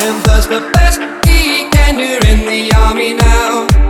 and does the best he can. You're in the army now.